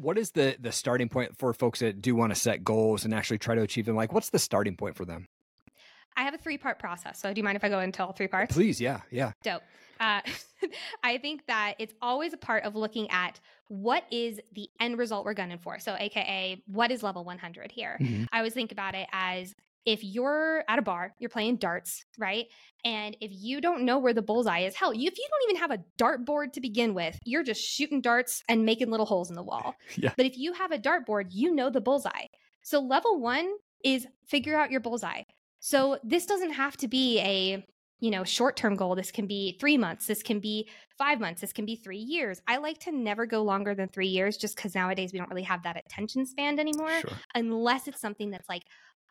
what is the the starting point for folks that do want to set goals and actually try to achieve them? Like, what's the starting point for them? I have a three part process. So, do you mind if I go into all three parts? Please, yeah, yeah. Dope. Uh, I think that it's always a part of looking at what is the end result we're gunning for. So, AKA, what is level 100 here? Mm-hmm. I always think about it as if you're at a bar, you're playing darts, right? And if you don't know where the bullseye is, hell, if you don't even have a dart board to begin with, you're just shooting darts and making little holes in the wall. Yeah. But if you have a dart board, you know the bullseye. So level one is figure out your bullseye. So this doesn't have to be a you know short-term goal this can be three months this can be five months this can be three years i like to never go longer than three years just because nowadays we don't really have that attention span anymore sure. unless it's something that's like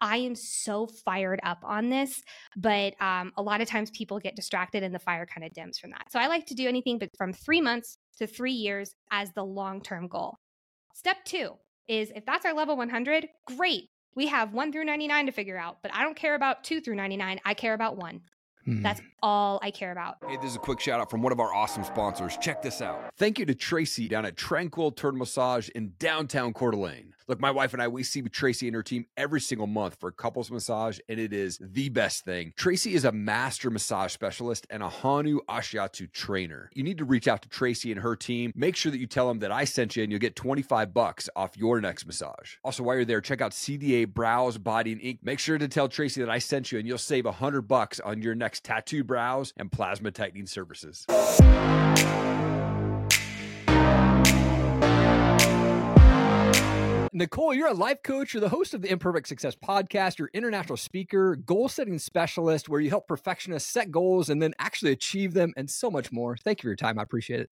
I am so fired up on this, but um, a lot of times people get distracted and the fire kind of dims from that. So I like to do anything but from three months to three years as the long term goal. Step two is if that's our level 100, great. We have one through 99 to figure out, but I don't care about two through 99. I care about one. Mm. That's all I care about. Hey, this is a quick shout out from one of our awesome sponsors. Check this out. Thank you to Tracy down at Tranquil Turtle Massage in downtown Coeur d'Alene. Look, my wife and I, we see Tracy and her team every single month for couples massage, and it is the best thing. Tracy is a master massage specialist and a Hanu Ashiatsu trainer. You need to reach out to Tracy and her team. Make sure that you tell them that I sent you, and you'll get 25 bucks off your next massage. Also, while you're there, check out CDA Brows, Body, and Ink. Make sure to tell Tracy that I sent you, and you'll save 100 bucks on your next tattoo brows and plasma tightening services. Nicole, you're a life coach. You're the host of the Imperfect Success podcast. You're international speaker, goal setting specialist, where you help perfectionists set goals and then actually achieve them, and so much more. Thank you for your time. I appreciate it.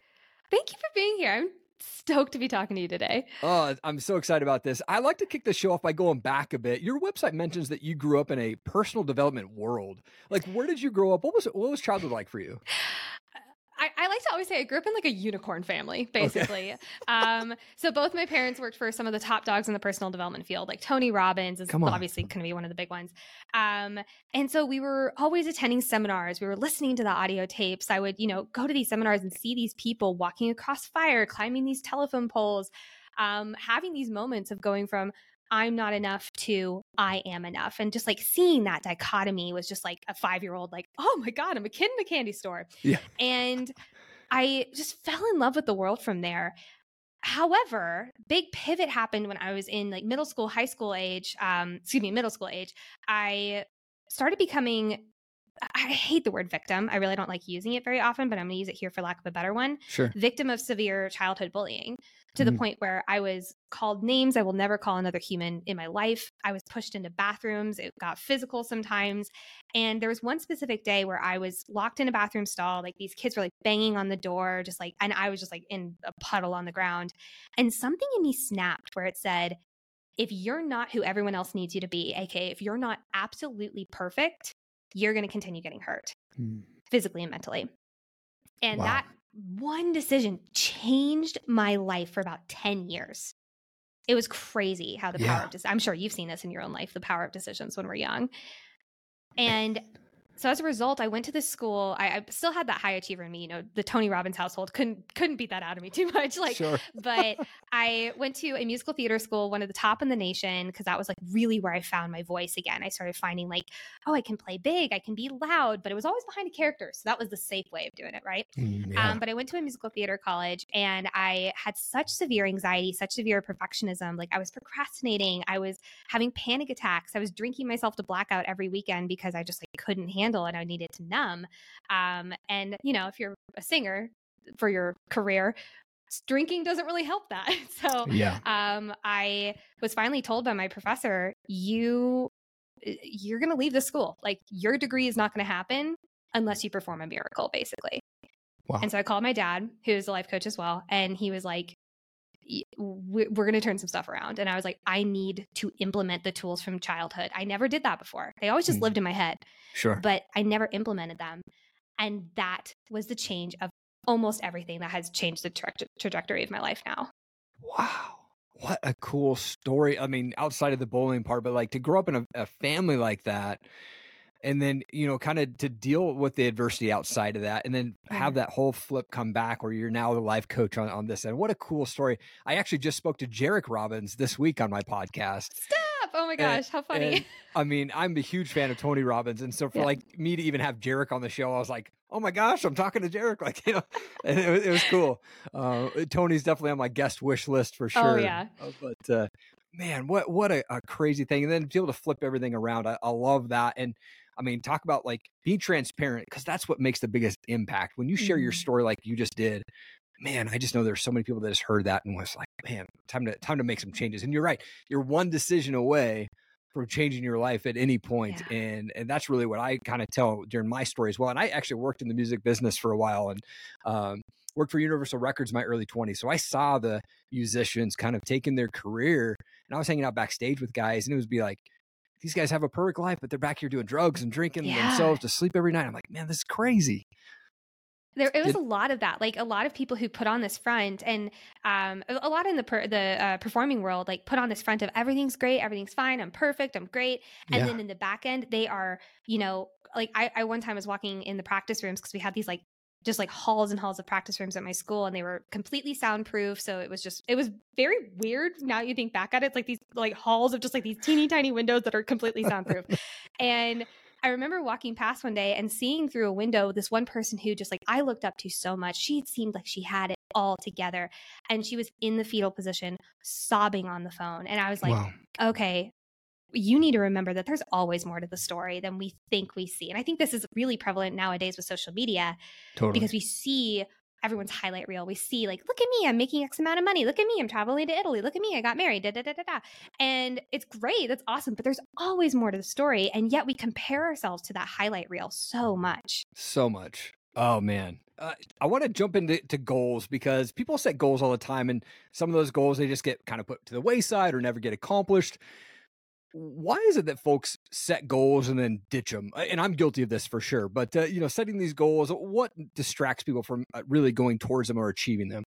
Thank you for being here. I'm stoked to be talking to you today. Oh, I'm so excited about this. I like to kick the show off by going back a bit. Your website mentions that you grew up in a personal development world. Like, where did you grow up? What was what was childhood like for you? Uh, I, I, like to always say I grew up in like a unicorn family, basically. Okay. um, so both my parents worked for some of the top dogs in the personal development field, like Tony Robbins is obviously going to be one of the big ones. Um, and so we were always attending seminars. We were listening to the audio tapes. I would, you know, go to these seminars and see these people walking across fire, climbing these telephone poles, um, having these moments of going from I'm not enough to I am enough. And just like seeing that dichotomy was just like a five year old, like, oh my God, I'm a kid in a candy store. Yeah. And I just fell in love with the world from there. However, big pivot happened when I was in like middle school, high school age, um, excuse me, middle school age. I started becoming I hate the word victim. I really don't like using it very often, but I'm going to use it here for lack of a better one. Sure. Victim of severe childhood bullying to the point where I was called names I will never call another human in my life. I was pushed into bathrooms. It got physical sometimes. And there was one specific day where I was locked in a bathroom stall. Like these kids were like banging on the door, just like, and I was just like in a puddle on the ground. And something in me snapped where it said, if you're not who everyone else needs you to be, aka if you're not absolutely perfect, you're going to continue getting hurt mm. physically and mentally. And wow. that one decision changed my life for about 10 years. It was crazy how the yeah. power of decisions, I'm sure you've seen this in your own life, the power of decisions when we're young. And so as a result, I went to this school. I, I, still had that high achiever in me. You know, the Tony Robbins household couldn't couldn't beat that out of me too much. Like, sure. but I went to a musical theater school, one of the top in the nation, because that was like really where I found my voice again. I started finding like, oh, I can play big, I can be loud, but it was always behind a character. So that was the safe way of doing it, right? Mm, yeah. um, but I went to a musical theater college, and I had such severe anxiety, such severe perfectionism. Like I was procrastinating, I was having panic attacks, I was drinking myself to blackout every weekend because I just like couldn't handle handle and I needed to numb. Um, and, you know, if you're a singer for your career, drinking doesn't really help that. So yeah. um, I was finally told by my professor, you you're going to leave the school. Like your degree is not going to happen unless you perform a miracle, basically. Wow. And so I called my dad, who's a life coach as well, and he was like, we're going to turn some stuff around. And I was like, I need to implement the tools from childhood. I never did that before. They always just mm. lived in my head. Sure. But I never implemented them. And that was the change of almost everything that has changed the tra- trajectory of my life now. Wow. What a cool story. I mean, outside of the bullying part, but like to grow up in a, a family like that, and then you know kind of to deal with the adversity outside of that and then have that whole flip come back where you're now the life coach on, on this and what a cool story i actually just spoke to jairek robbins this week on my podcast stop oh my gosh and, how funny i mean i'm a huge fan of tony robbins and so for yeah. like me to even have jairek on the show i was like oh my gosh i'm talking to jairek like you know and it, it was cool uh, tony's definitely on my guest wish list for oh, sure oh yeah uh, but uh, man, what what a, a, crazy thing! And then to be able to flip everything around, I, I love that. And I mean, talk about like being transparent because that's what makes the biggest impact. When you share your mm-hmm. story like you just did, man, I just know there's so many people that just heard that and was like, man, time to time to make some changes. And you're right, you're one decision away from changing your life at any point. Yeah. and and that's really what I kind of tell during my story as well. And I actually worked in the music business for a while and um, worked for Universal Records in my early 20s. So I saw the musicians kind of taking their career, and I was hanging out backstage with guys, and it would be like these guys have a perfect life, but they're back here doing drugs and drinking yeah. themselves to sleep every night. I'm like, man, this is crazy. There it was a lot of that, like a lot of people who put on this front, and um, a lot in the per, the uh, performing world, like put on this front of everything's great, everything's fine, I'm perfect, I'm great, and yeah. then in the back end, they are, you know, like I, I one time was walking in the practice rooms because we had these like just like halls and halls of practice rooms at my school and they were completely soundproof so it was just it was very weird now you think back at it it's like these like halls of just like these teeny tiny windows that are completely soundproof and I remember walking past one day and seeing through a window this one person who just like I looked up to so much. She seemed like she had it all together and she was in the fetal position sobbing on the phone and I was like, wow. "Okay, you need to remember that there's always more to the story than we think we see. And I think this is really prevalent nowadays with social media totally. because we see everyone's highlight reel. We see like, look at me, I'm making X amount of money. Look at me, I'm traveling to Italy. Look at me, I got married. Da, da, da, da, da. And it's great. That's awesome. But there's always more to the story. And yet we compare ourselves to that highlight reel so much. So much. Oh man. Uh, I want to jump into to goals because people set goals all the time, and some of those goals they just get kind of put to the wayside or never get accomplished why is it that folks set goals and then ditch them? And I'm guilty of this for sure. But uh, you know, setting these goals, what distracts people from uh, really going towards them or achieving them?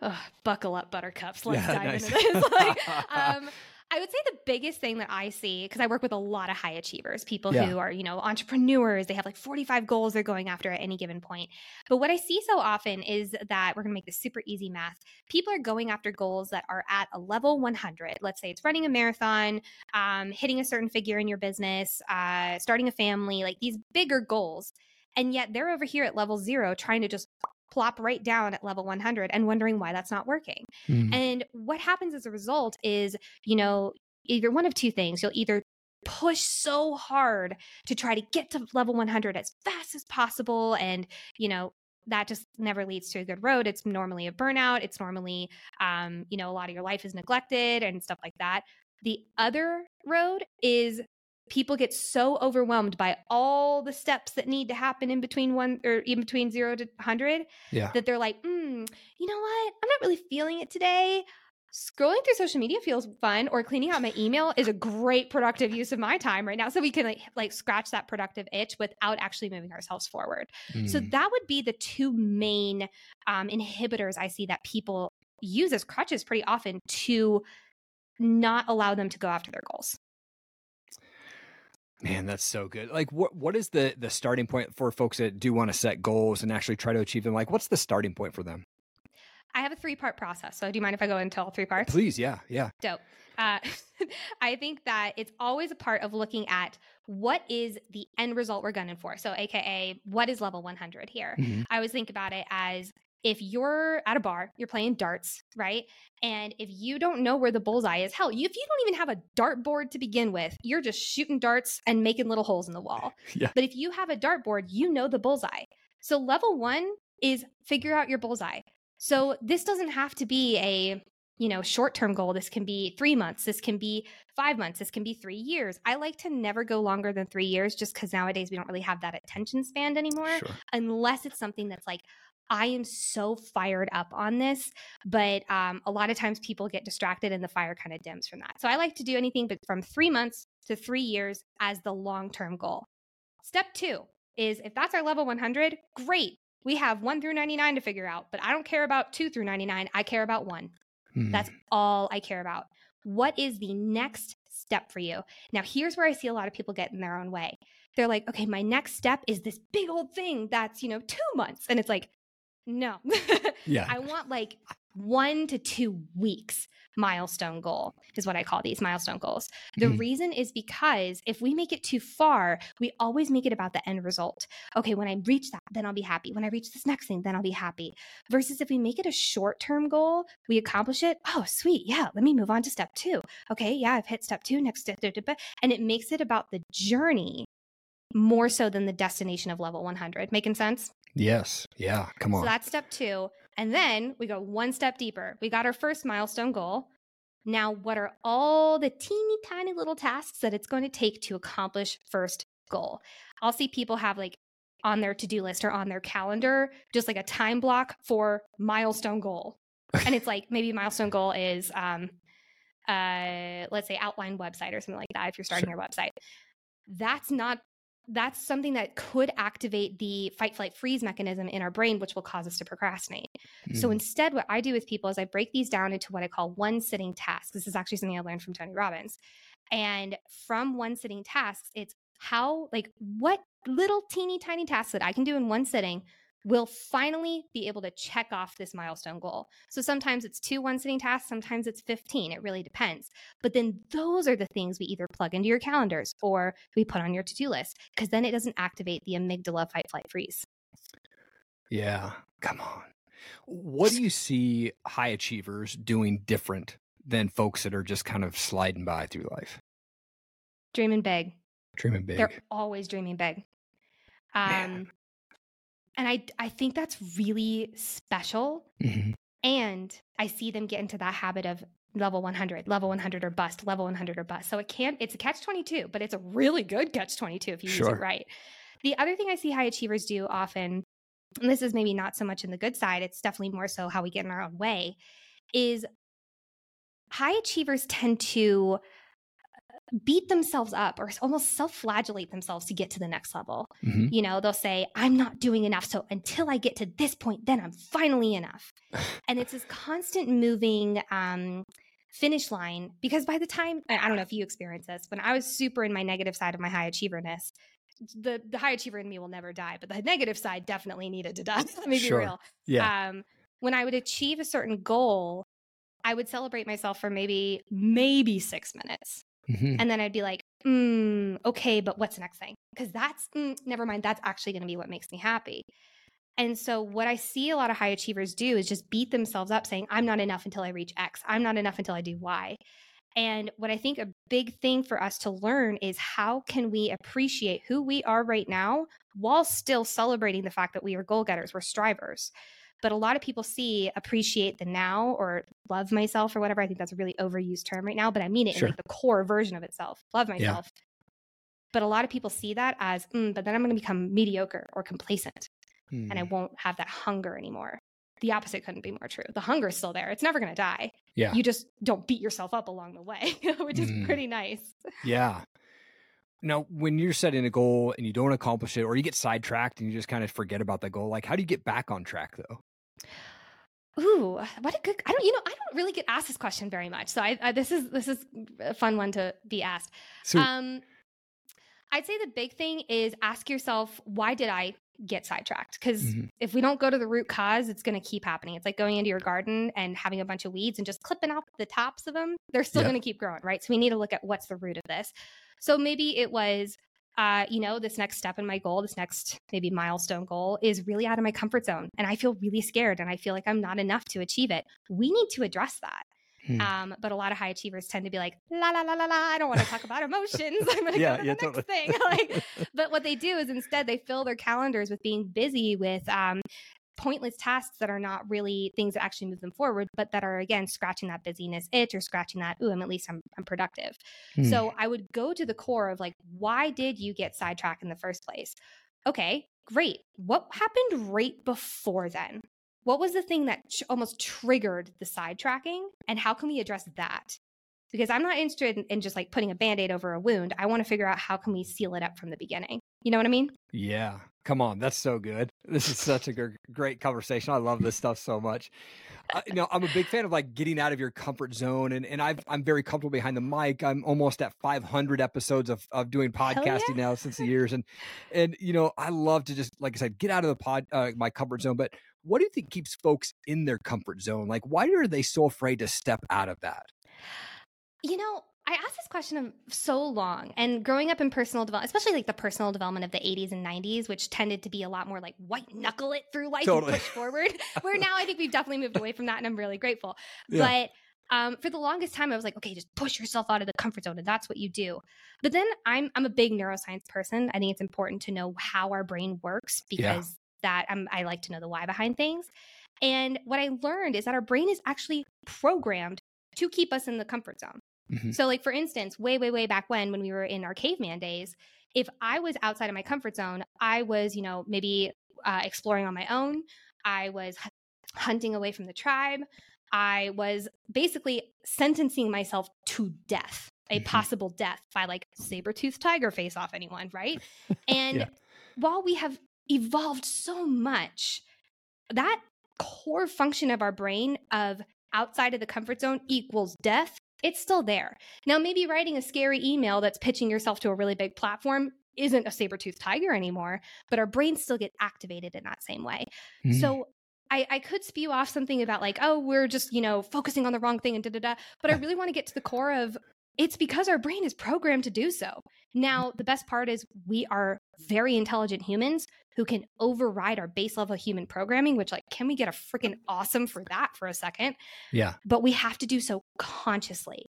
Ugh, buckle up, buttercups. Let's yeah, dive nice. into this. like, um, I would say the biggest thing that I see, because I work with a lot of high achievers, people yeah. who are, you know, entrepreneurs, they have like 45 goals they're going after at any given point. But what I see so often is that we're going to make this super easy math. People are going after goals that are at a level 100. Let's say it's running a marathon, um, hitting a certain figure in your business, uh, starting a family, like these bigger goals. And yet they're over here at level zero trying to just plop right down at level 100 and wondering why that's not working. Mm. And what happens as a result is, you know, either one of two things. You'll either push so hard to try to get to level 100 as fast as possible and, you know, that just never leads to a good road. It's normally a burnout. It's normally, um, you know, a lot of your life is neglected and stuff like that. The other road is people get so overwhelmed by all the steps that need to happen in between one or in between zero to 100 yeah. that they're like, mm, you know what? I'm not really feeling it today. Scrolling through social media feels fun, or cleaning out my email is a great productive use of my time right now. So we can like like scratch that productive itch without actually moving ourselves forward. Mm. So that would be the two main um, inhibitors I see that people use as crutches pretty often to not allow them to go after their goals. Man, that's so good. Like what what is the the starting point for folks that do want to set goals and actually try to achieve them? Like what's the starting point for them? I have a three part process. So do you mind if I go into all three parts? Please, yeah, yeah. Dope. Uh, I think that it's always a part of looking at what is the end result we're gunning for. So, AKA, what is level 100 here? Mm-hmm. I always think about it as if you're at a bar, you're playing darts, right? And if you don't know where the bullseye is, hell, if you don't even have a dart board to begin with, you're just shooting darts and making little holes in the wall. Yeah. But if you have a dart board, you know the bullseye. So level one is figure out your bullseye. So this doesn't have to be a you know short-term goal this can be three months this can be five months this can be three years i like to never go longer than three years just because nowadays we don't really have that attention span anymore sure. unless it's something that's like I am so fired up on this, but um, a lot of times people get distracted and the fire kind of dims from that. So I like to do anything but from three months to three years as the long term goal. Step two is if that's our level 100, great. We have one through 99 to figure out, but I don't care about two through 99. I care about one. Hmm. That's all I care about. What is the next step for you? Now, here's where I see a lot of people get in their own way. they're like, okay, my next step is this big old thing that's, you know, two months. And it's like, no. Yeah. I want like one to two weeks milestone goal is what I call these milestone goals. The Mhm. reason is because if we make it too far, we always make it about the end result. Okay, when I reach that, then I'll be happy. When I reach this next thing, then I'll be happy. Versus if we make it a short term goal, we accomplish it. Oh, sweet. Yeah, let me move on to step two. Okay, yeah, I've hit step two, next step. And it makes it about the journey more so than the destination of level 100. Making sense? Yes. Yeah. Come on. So that's step two. And then we go one step deeper. We got our first milestone goal. Now, what are all the teeny tiny little tasks that it's going to take to accomplish first goal? I'll see people have like on their to do list or on their calendar, just like a time block for milestone goal. And it's like maybe milestone goal is, um, uh, let's say outline website or something like that if you're starting your website. That's not that's something that could activate the fight flight freeze mechanism in our brain which will cause us to procrastinate. So Mm. instead what i do with people is i break these down into what i call one sitting tasks. This is actually something i learned from tony robbins. And from one sitting tasks it's how like what little teeny tiny tasks that i can do in one sitting will finally be able to check off this milestone goal. So sometimes it's two one sitting tasks, sometimes it's 15. It really depends. But then those are the things we either plug into your calendars or we put on your to do list because then it doesn't activate the amygdala fight, flight, freeze. Yeah. Come on. What do you see high achievers doing different than folks that are just kind of sliding by through life? Dreaming big. Dreaming big. They're always dreaming big. Um, Man. And I, I think that's really special. Mhm. And I see them get into that habit of level 100, level 100 or bust, level 100 or bust. So it can't, it's a catch 22, but it's a really good catch 22 if you use it right. The other thing I see high achievers do often, and this is maybe not so much in the good side, it's definitely more so how we get in our own way, is high achievers tend to beat themselves up or almost self flagellate themselves to get to the next level. Mhm. You know, they'll say, I'm not doing enough. So until I get to this point, then I'm finally enough. and it's this constant moving um, finish line because by the time, I I don't know if you experience this, when I was super in my negative side of my high achieverness, the, the high achiever in me will never die, but the negative side definitely needed to die. Let me Sure. be real. Yeah. Um, when I would achieve a certain goal, I would celebrate myself for maybe, maybe six minutes. Mhm. And then I'd be like, mm, okay, but what's the next thing? Because that's, mm, never mind, that's actually going to be what makes me happy. And so, what I see a lot of high achievers do is just beat themselves up saying, I'm not enough until I reach X. I'm not enough until I do Y. And what I think a big thing for us to learn is how can we appreciate who we are right now while still celebrating the fact that we are goal getters, we're strivers. But a lot of people see appreciate the now or love myself or whatever. I think that's a really overused term right now, but I mean it Sure. in like the core version of itself. Love myself. But a lot of people see that as, mm, but then I'm going to become mediocre or complacent and I Mm. won't have that hunger anymore. The opposite couldn't be more true. The hunger is still there. It's never going to die. Yeah. You just don't beat yourself up along the way, which is Mm. pretty nice. Yeah. Now, when you're setting a goal and you don't accomplish it, or you get sidetracked and you just kind of forget about the goal, like how do you get back on track though? Ooh, what a good! I don't, you know, I don't really get asked this question very much. So I, I this is this is a fun one to be asked. So, Um, I'd say the big thing is ask yourself, why did I get sidetracked? Because Mhm. if we don't go to the root cause, it's going to keep happening. It's like going into your garden and having a bunch of weeds and just clipping off the tops of them. They're still Yeah. going to keep growing, right? So we need to look at what's the root of this. So maybe it was, uh, you know, this next step in my goal, this next maybe milestone goal is really out of my comfort zone. And I feel really scared and I feel like I'm not enough to achieve it. We need to address that. Hmm. Um, but a lot of high achievers tend to be like, la la la la la. I don't want to talk about emotions. I'm going to Yeah, go to yeah, the next thing. like, but what they do is instead they fill their calendars with being busy with um, pointless tasks that are not really things that actually move them forward, but that are again scratching that busyness itch or scratching that. Ooh, I'm at least I'm, I'm productive. Hmm. So I would go to the core of like, why did you get sidetracked in the first place? Okay, great. What happened right before then? What was the thing that tr- almost triggered the sidetracking? And how can we address that? Because I'm not interested in, in just like putting a band aid over a wound. I want to figure out how can we seal it up from the beginning. You know what I mean? yeah. Come on, that's so good. This is such a great conversation. I love this stuff so much. Uh, you know, I'm a big fan of like getting out of your comfort zone, and and I've I'm very comfortable behind the mic. I'm almost at 500 episodes of of doing podcasting yeah. now since the years, and and you know, I love to just like I said, get out of the pod uh, my comfort zone. But what do you think keeps folks in their comfort zone? Like, why are they so afraid to step out of that? You know, I asked this question so long, and growing up in personal development, especially like the personal development of the 80s and 90s, which tended to be a lot more like white knuckle it through life totally. and push forward. where now I think we've definitely moved away from that, and I'm really grateful. Yeah. But um, for the longest time, I was like, okay, just push yourself out of the comfort zone, and that's what you do. But then I'm I'm a big neuroscience person. I think it's important to know how our brain works because yeah. that I'm, I like to know the why behind things. And what I learned is that our brain is actually programmed to keep us in the comfort zone. Mm-hmm. So, like for instance, way, way, way back when, when we were in our caveman days, if I was outside of my comfort zone, I was, you know, maybe uh, exploring on my own. I was hunting away from the tribe. I was basically sentencing myself to death, a mm-hmm. possible death by like saber tooth tiger face off anyone, right? And yeah. while we have evolved so much, that core function of our brain of outside of the comfort zone equals death it's still there. Now, maybe writing a scary email that's pitching yourself to a really big platform isn't a saber tooth tiger anymore, but our brains still get activated in that same way. Mm. So I, I, could spew off something about like, oh, we're just, you know, focusing on the wrong thing and da da da. But I really want to get to the core of it's because our brain is programmed to do so. Now, the best part is we are very intelligent humans who can override our base level human programming, which, like, can we get a freaking awesome for that for a second? Yeah. But we have to do so consciously.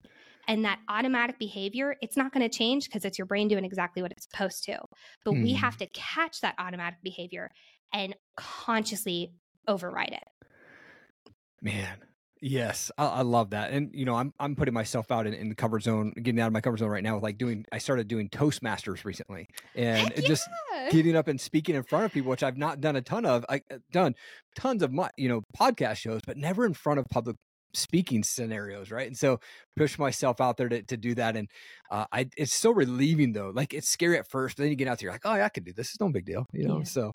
And that automatic behavior, it's not going to change because it's your brain doing exactly what it's supposed to. But we hmm. have to catch that automatic behavior and consciously override it. Man, Yes, I, I, love that, and you know, I'm I'm putting myself out in, in, the comfort zone, getting out of my comfort zone right now. With like doing, I started doing Toastmasters recently, and yeah. just getting up and speaking in front of people, which I've not done a ton of. I uh, done tons of my you know podcast shows, but never in front of public speaking scenarios, right? And so push myself out there to, to do that, and uh, I it's so relieving though. Like it's scary at first, but then you get out there, you're like, oh, yeah, I can do this. It's no big deal, you know. Yeah. So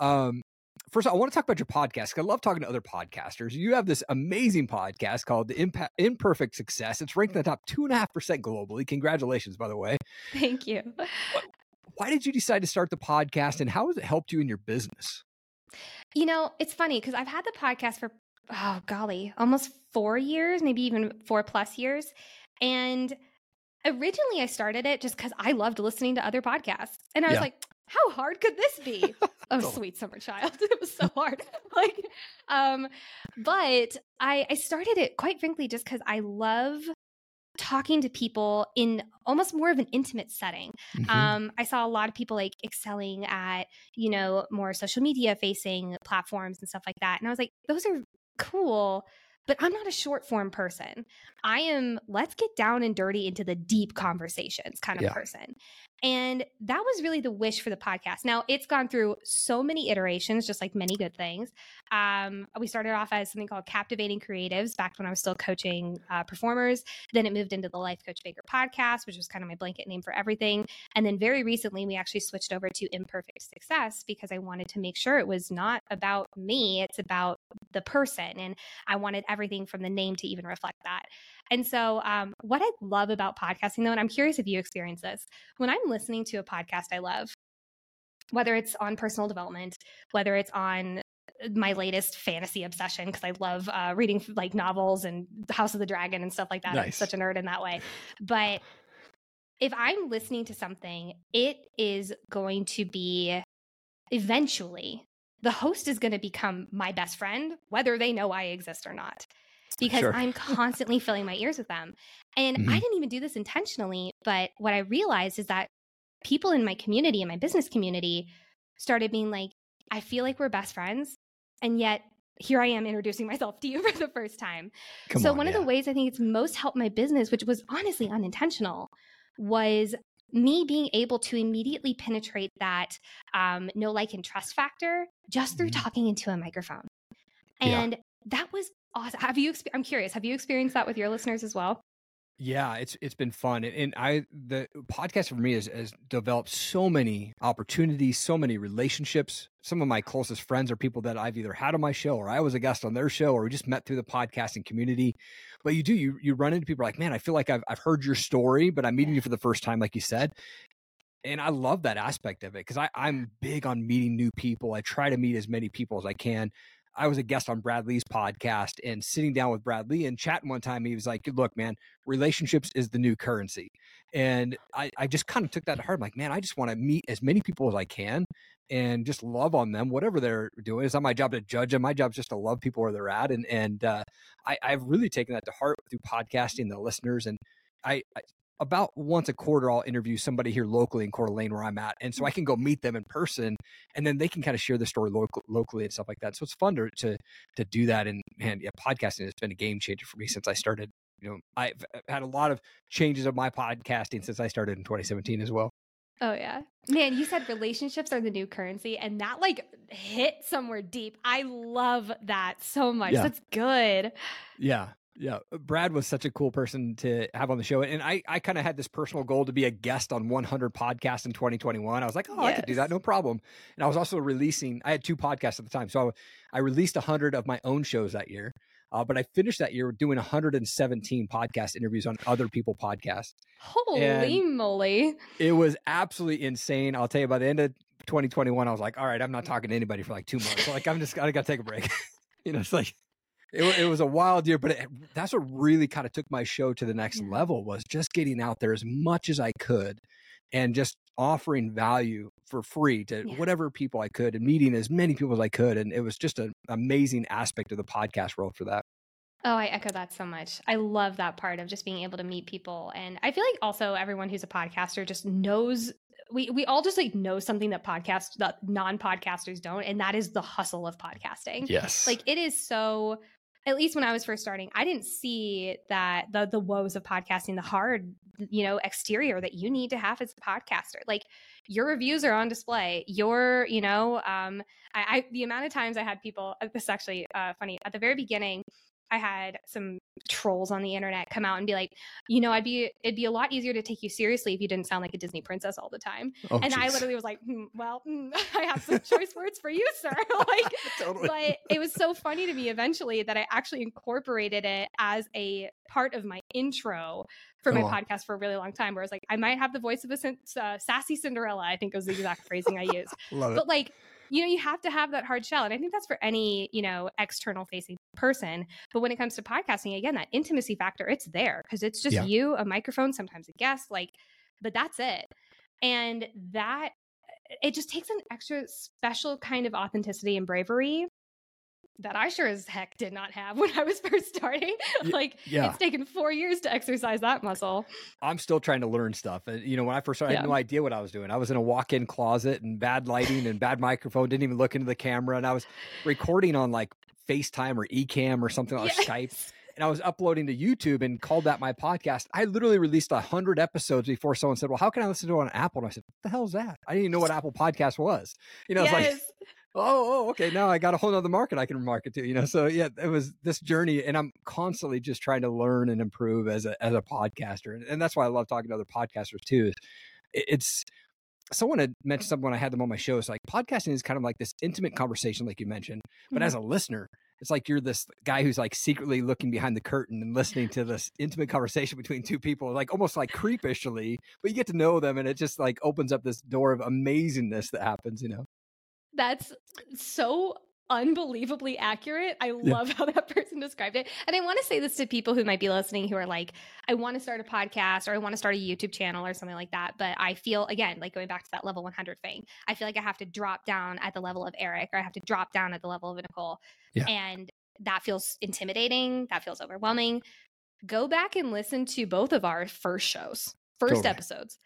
um first, all, I want to talk about your podcast. Because I love talking to other podcasters. You have this amazing podcast called the Impact, Imperfect Success. It's ranked in the top two and a half percent globally. Congratulations, by the way. Thank you. Why did you decide to start the podcast, and how has it helped you in your business? You know, it's funny because I've had the podcast for oh golly, almost four years, maybe even four plus years, and originally I started it just because I loved listening to other podcasts, and I was yeah. like, how hard could this be? oh, sweet summer child. It was so hard. like, um, but I, I started it quite frankly just because I love talking to people in almost more of an intimate setting. Mm-hmm. Um, I saw a lot of people like excelling at, you know, more social media facing platforms and stuff like that. And I was like, those are cool but I'm not a short form person. I am, let's get down and dirty into the deep conversations kind of yeah. person. And that was really the wish for the podcast. Now, it's gone through so many iterations, just like many good things. Um, we started off as something called Captivating Creatives back when I was still coaching uh, performers. Then it moved into the Life Coach Baker podcast, which was kind of my blanket name for everything. And then very recently, we actually switched over to Imperfect Success because I wanted to make sure it was not about me, it's about the person. And I wanted everything from the name to even reflect that. And so, um, what I love about podcasting, though, and I'm curious if you experience this, when I'm listening to a podcast I love, whether it's on personal development, whether it's on my latest fantasy obsession because I love uh, reading like novels and the House of the Dragon and stuff like that. Nice. I'm such a nerd in that way. But if I'm listening to something, it is going to be eventually the host is going to become my best friend, whether they know I exist or not because sure. I'm constantly filling my ears with them. And mm-hmm. I didn't even do this intentionally, but what I realized is that people in my community, in my business community, started being like, I feel like we're best friends. And yet here I am introducing myself to you for the first time. Come so, on, one yeah. of the ways I think it's most helped my business, which was honestly unintentional, was me being able to immediately penetrate that um, no like and trust factor just through mm-hmm. talking into a microphone. And yeah. that was awesome. Have you? I'm curious. Have you experienced that with your listeners as well? Yeah, it's it's been fun, and I the podcast for me has, has developed so many opportunities, so many relationships. Some of my closest friends are people that I've either had on my show, or I was a guest on their show, or we just met through the podcasting community. But you do you you run into people like, man, I feel like I've I've heard your story, but I'm meeting you for the first time, like you said. And I love that aspect of it because I'm big on meeting new people. I try to meet as many people as I can. I was a guest on Brad Lea's podcast and sitting down with Brad Lea and chatting one time, he was like, Look, man, relationships is the new currency. And I, I just kind of took that to heart. I'm like, man, I just want to meet as many people as I can and just love on them, whatever they're doing. It's not my job to judge them. My job is just to love people where they're at. And and uh, I, I've really taken that to heart through podcasting, the listeners. And I, I about once a quarter I'll interview somebody here locally in Coeur d'Alene where I'm at, and so I mm-hmm. can go meet them in person, and then they can kind of share the story local, locally and stuff like that. So it's fun to to to do that. And man, yeah, podcasting has been a game changer for me since I started. You know, I've uh, had a lot of changes of my podcasting since I started in 2017 as well. Oh yeah. Man, you said relationships are the new currency and that like hit somewhere deep. I love that so much. Yeah. That's good. Yeah. Yeah, uh, Brad was such a cool person to have on the show, and I, I kind of had this personal goal to be a guest on 100 podcasts in 2021. I was like, oh, yes. I could do that, no problem. And I was also releasing. I had two podcasts at the time, so I, I released 100 of my own shows that year. Uh, but I finished that year doing 117 podcast interviews on other people podcasts. Holy and moly! It was absolutely insane. I'll tell you, by the end of 2021, I was like, all right, I'm not talking to anybody for like two months. So like, I'm just I got to take a break. you know, it's like it, it was a wild year, but it, that's what really kind of took my show to the next level was just getting out there as much as I could and just offering value for free to yeah. whatever people I could and meeting as many people as I could. And it was just an amazing aspect of the podcast world for that. Oh, I echo that so much. I love that part of just being able to meet people. And I feel like also everyone who's a podcaster just knows we we all just like know something that podcast that non-podcasters don't and that is the hustle of podcasting. Yes. Like it is so at least when I was first starting, I didn't see that the the woes of podcasting, the hard, you know, exterior that you need to have as a podcaster. Like your reviews are on display. Your, you know, um, I, I the amount of times I had people. Uh, this is actually uh, funny. At the very beginning, I had some trolls on the internet come out and be like, you know, I'd be it'd be a lot easier to take you seriously if you didn't sound like a Disney princess all the time. Oh, and geez. I literally was like, hmm, well, mm, I have some choice words for you, sir. like, totally. but it was so funny to me eventually that I actually incorporated it as a part of my intro for my podcast for a really long time. Where I was like, I might have the voice of a uh, sassy Cinderella. I think was the exact phrasing I used. Love but like you know, you have to have that hard shell. And I think that's for any, you know, external facing person. But when it comes to podcasting, again, that intimacy factor, it's there because it's just yeah. you, a microphone, sometimes a guest, like, but that's it. And that, it just takes an extra special kind of authenticity and bravery that I sure as heck did not have when I was first starting. like, yeah. it's taken four years to exercise that muscle. I'm still trying to learn stuff. And, you know, when I first started, yeah. I had no idea what I was doing. I was in a walk in closet and bad lighting and bad microphone, didn't even look into the camera. And I was recording on like FaceTime or Ecamm or something like yes. Skype. And I was uploading to YouTube and called that my podcast. I literally released a hundred episodes before someone said, "Well, how can I listen to it on Apple?" And I said, "What the hell is that?" I didn't even know what Apple Podcast was. You know, yes. it's like oh, oh, okay. Now I got a whole other market I can market to, you know? So yeah, it was this journey and I'm constantly just trying to learn and improve as a, as a podcaster. And, and that's why I love talking to other podcasters too. It's, someone had mentioned something when I had them on my show. It's like podcasting is kind of like this intimate conversation, like you mentioned, but mm-hmm. as a listener, it's like you're this guy who's like secretly looking behind the curtain and listening to this intimate conversation between two people, like almost like creepishly, but you get to know them and it just like opens up this door of amazingness that happens, you know? That's so unbelievably accurate. I love yeah. how that person described it. And I want to say this to people who might be listening who are like, I want to start a podcast or I want to start a YouTube channel or something like that. But I feel, again, like going back to that level 100 thing, I feel like I have to drop down at the level of Eric or I have to drop down at the level of Nicole. Yeah. And that feels intimidating. That feels overwhelming. Go back and listen to both of our first shows, first totally. episodes.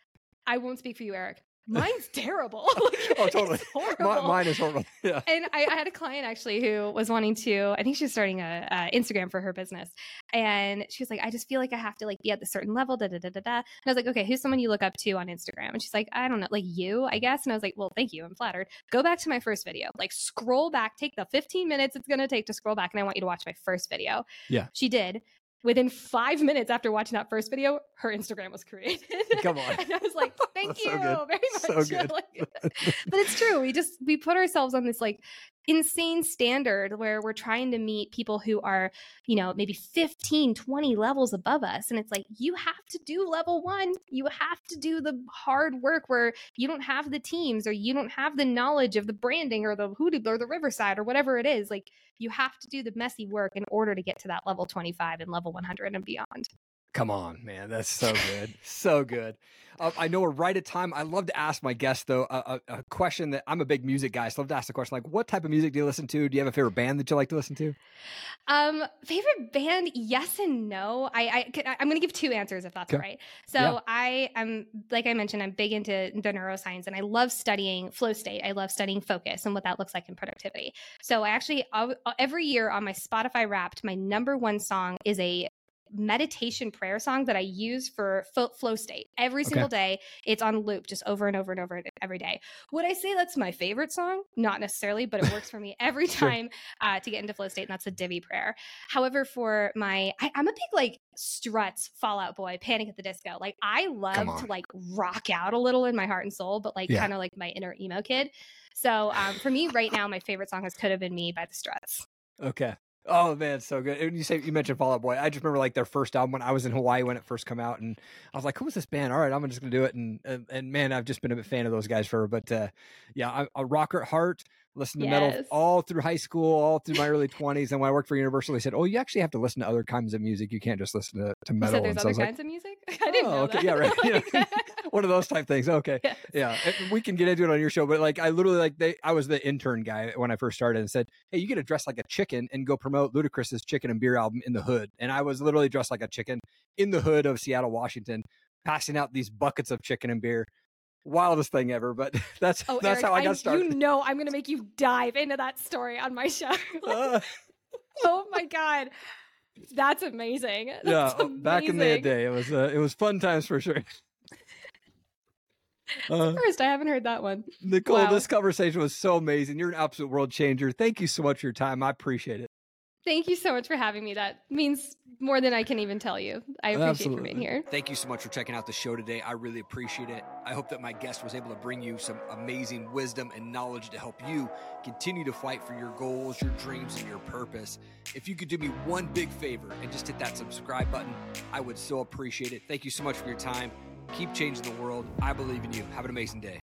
I won't speak for you, Eric, mine's terrible. like, oh, totally. My, mine is horrible. Yeah. And I, I, had a client actually who was wanting to. I think she was starting a, a, Instagram for her business, and she was like, "I just feel like I have to like be at the certain level." Da da da da da. And I was like, "Okay, who's someone you look up to on Instagram?" And she's like, "I don't know, like you, I guess." And I was like, "Well, thank you. I'm flattered. Go back to my first video. Like, scroll back. Take the 15 minutes it's gonna take to scroll back, and I want you to watch my first video." Yeah. She did within five minutes after watching that first video, her Instagram was created. Come on. and I was like, thank you so very much. So good. Like, but it's true. We just we put ourselves on this like insane standard where we're trying to meet people who are, you know, maybe 15, 20 levels above us. And it's like, you have to do level one. You have to do the hard work where you don't have the teams or you don't have the knowledge of the branding or the hoodoo or the riverside or whatever it is. Like you have to do the messy work in order to get to that level 25 and level 100 and beyond. Come on, man. That's so good. so good. Uh, I know we're right at time. I love to ask my guests, though, a, a, a, question that I'm a big music guy. So I love to ask the question like, what type of music do you listen to? Do you have a favorite band that you like to listen to? Um, favorite band? Yes and no. I, I I'm going to give two answers if that's Okay. right. So Yeah. I am, like I mentioned, I'm big into the neuroscience and I love studying flow state. I love studying focus and what that looks like in productivity. So I actually uh, every year on my Spotify Wrapped, my number one song is a meditation prayer song that I use for fo- flow state every Okay. single day. It's on loop just over and over and over every day. Would I say that's my favorite song? Not necessarily, but it works for me every Sure. time uh, to get into flow state, and that's a Devi prayer. However, for my, I, I'm a big like struts, Fall Out Boy, Panic at the Disco. Like I love to like rock out a little in my heart and soul, but like Yeah. kind of like my inner emo kid. So um, for me right now, my favorite song is "Could Have Been Me" by the Struts. Okay. Oh man, so good. And you say you mentioned Fall Out Boy. I just remember like their first album when I was in Hawaii when it first come out, and I was like, "Who was this band?" All right, I'm just gonna do it. And and, and man, I've just been a fan of those guys for. But uh, yeah, I'm a rocker at heart. Listened to metal all through high school, all through my early 20s, and when I worked for Universal, they said, "Oh, you actually have to listen to other kinds of music. You can't just listen to, to You metal." said there's and so other was like, kinds of music. I didn't "Oh, know okay, that. yeah, right. Yeah. One of those type things. Okay Yes. yeah and we can get into it on your show but like i literally like they i was the intern guy when i first started and said hey you get to dress like a chicken and go promote ludacris's chicken and beer album in the hood and i was literally dressed like a chicken in the hood of seattle washington passing out these buckets of chicken and beer wildest thing ever but that's Oh, that's Eric, how i got started. You know, I'm going to make you dive into that story on my show. Uh, oh my god, that's amazing. yeah That's oh, back in the day it was uh, it was fun times for sure. Uh, First, I haven't heard that one. nicole Wow. this conversation was so amazing. You're an absolute world changer. Thank you so much for your time. I appreciate it Thank you so much for having me. That means more than I can even tell you. I appreciate you being here. Thank you so much for checking out the show today. I really appreciate it. I hope that my guest was able to bring you some amazing wisdom and knowledge to help you continue to fight for your goals, your dreams, and your purpose. If you could do me one big favor and just hit that subscribe button, I would so appreciate it. Thank you so much for your time. Keep changing the world. I believe in you. Have an amazing day.